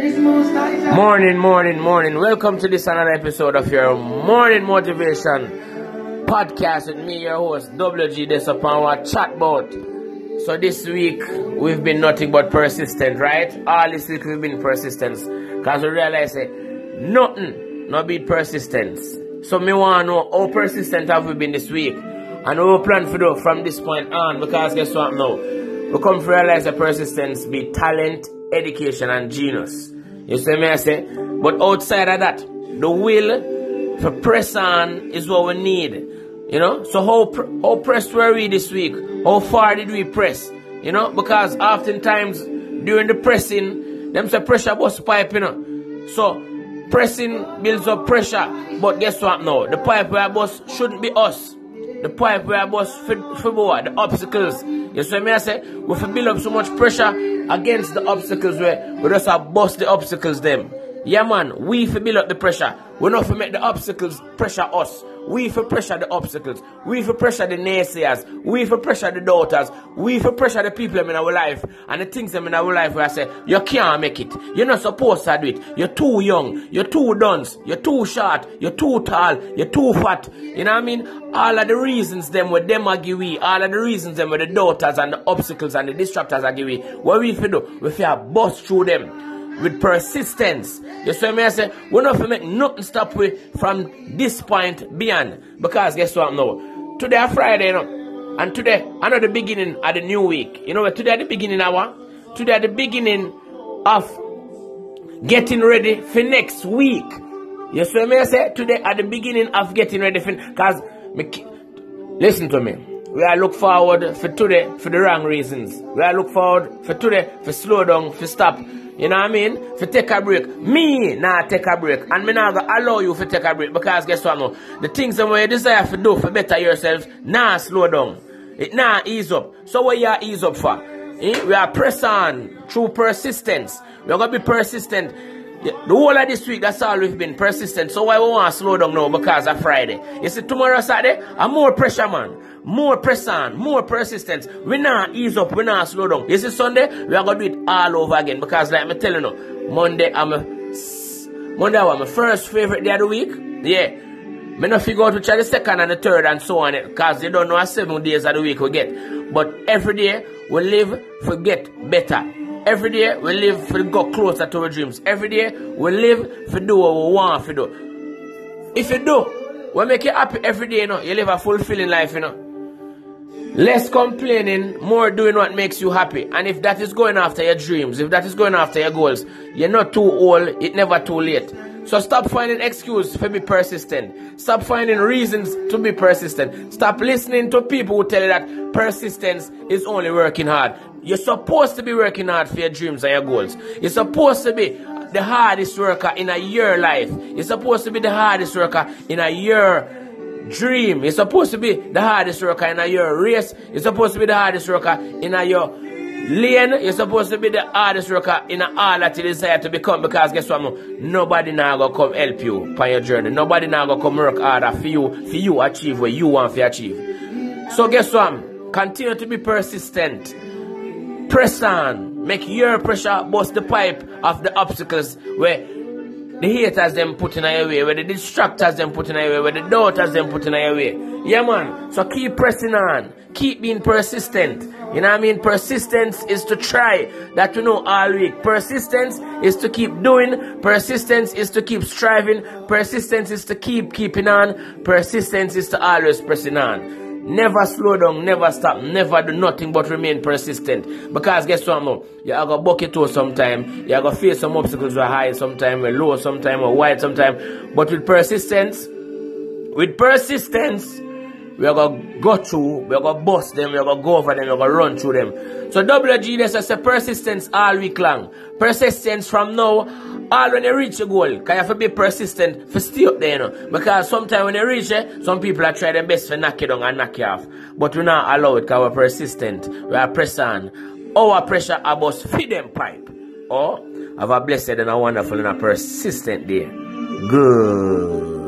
Morning, morning, morning. Welcome to this another episode of your morning motivation podcast with me, your host, WG Desapanwa Chatbout. So this week we've been nothing but persistent, right? All this week we've been persistence. Cause we realize that nothing not beat persistence. So me wanna know how persistent have we been this week? And we will plan for do from this point on because guess what now? We come to realize that persistence be talent, education and genius. You see me I say? But outside of that, the will for press on is what we need. You know? So how, pr- how pressed were we this week? How far did we press? You know? Because oftentimes during the pressing, them say pressure bust pipe, you know. So pressing builds up pressure. But guess what now? The pipe where bust shouldn't be us. The pipe where bust for? The obstacles. You see me I say? We build up so much pressure against the obstacles where we just bust the obstacles them. Yeah man, we for build up the pressure. We not for make the obstacles pressure us. We for pressure the obstacles. We for pressure the naysayers. We for pressure the daughters. We for pressure the people in our life. And the things them in our life where I say, you can't make it. You're not supposed to do it. You're too young. You're too dunce. You're too short. You're too tall. You're too fat. You know what I mean? All of the reasons them with them are give we. All of the reasons them with the daughters and the obstacles and the distractors are give we. What we for do? We for bust through them with persistence. See me I say, we're not make nothing stop we from this point beyond. Because guess what now? Today Friday, you know, and today another beginning of the new week. You know today at the beginning what? Today at the beginning of getting ready for next week. You see me I say? Today at the beginning of getting ready for because listen to me. We are look forward for today for the wrong reasons. We are look forward for today for slow down, for stop. You know what I mean? For take a break. Me nah take a break. And me gonna allow you to take a break because guess what now? The things that you desire to do for better yourself, nah slow down. It nah ease up. So what you ease up for? Eh? We are press on through persistence. We are gonna be persistent. The whole of this week, that's all we've been persistent. So why we want to slow down now because of Friday? You see, tomorrow Saturday, I'm more pressure, man. More press on, more persistence. We not ease up, we not slow down. You see, Sunday, we are gonna do it all over again. Because like I'm telling you, Monday I'm a Monday was my first favorite day of the week. Yeah. Me not figure out which are the second and the third and so on because they don't know how seven days of the week we get. But every day we live for get better. Every day we live for go closer to our dreams. Every day we live for do what we want to do. If you do, we make you happy every day, you know, you live a fulfilling life, you know. Less complaining, more doing what makes you happy. And if that is going after your dreams, if that is going after your goals, you're not too old, it's never too late. So stop finding excuse for be persistent. Stop finding reasons to be persistent. Stop listening to people who tell you that persistence is only working hard. You're supposed to be working hard for your dreams and your goals. You're supposed to be the hardest worker in a year life. You're supposed to be the hardest worker in a year dream. You're supposed to be the hardest worker in your race. You're supposed to be the hardest worker in your lane. You're supposed to be the hardest worker in a all that you desire to become. Because guess what? Nobody now gonna come help you on your journey. Nobody now gonna come work harder for you, for you achieve what you want to achieve. So guess what? Continue to be persistent. Press on. Make your pressure bust the pipe of the obstacles where the haters them put in your way, where the distractors them put in your way, where the daughters them put in your way. Yeah, man. So keep pressing on. Keep being persistent. You know what I mean? Persistence is to try. That you know all week. Persistence is to keep doing. Persistence is to keep striving. Persistence is to keep keeping on. Persistence is to always pressing on. Never slow down, never stop, never do nothing but remain persistent. Because guess what, man? You are going to bucket to sometime. You are to face some obstacles were high sometime, were low sometime, or wide sometime. But with persistence, with persistence, we are going to go through, we are going to bust them, we are going to go over them, we are going to run through them. So WG, there's a persistence all week long. Persistence from now all when you reach your goal, can you have to be persistent for stay up there, you know. Because sometimes when you reach it, some people are trying their best to knock you down and knock you off. But we not allow it because we're persistent. We are press on. Our pressure about feed them pipe. Or have a blessed and a wonderful and a persistent day. Good.